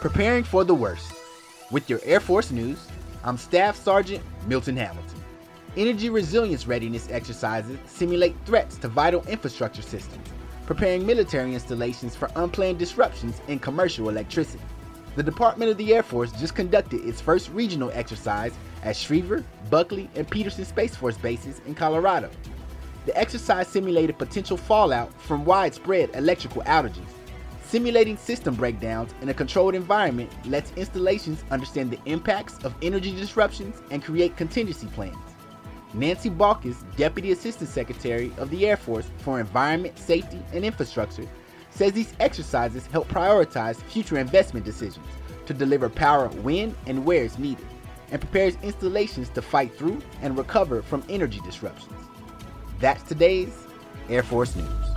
Preparing for the worst. With your Air Force news, I'm Staff Sergeant Milton Hamilton. Energy resilience readiness exercises simulate threats to vital infrastructure systems, preparing military installations for unplanned disruptions in commercial electricity. The Department of the Air Force just conducted its first regional exercise at Schriever, Buckley, and Peterson Space Force bases in Colorado. The exercise simulated potential fallout from widespread electrical outages. Simulating system breakdowns in a controlled environment lets installations understand the impacts of energy disruptions and create contingency plans. Nancy Balkus, Deputy Assistant Secretary of the Air Force for Environment, Safety, and Infrastructure, says these exercises help prioritize future investment decisions to deliver power when and where it's needed, and prepares installations to fight through and recover from energy disruptions. That's today's Air Force News.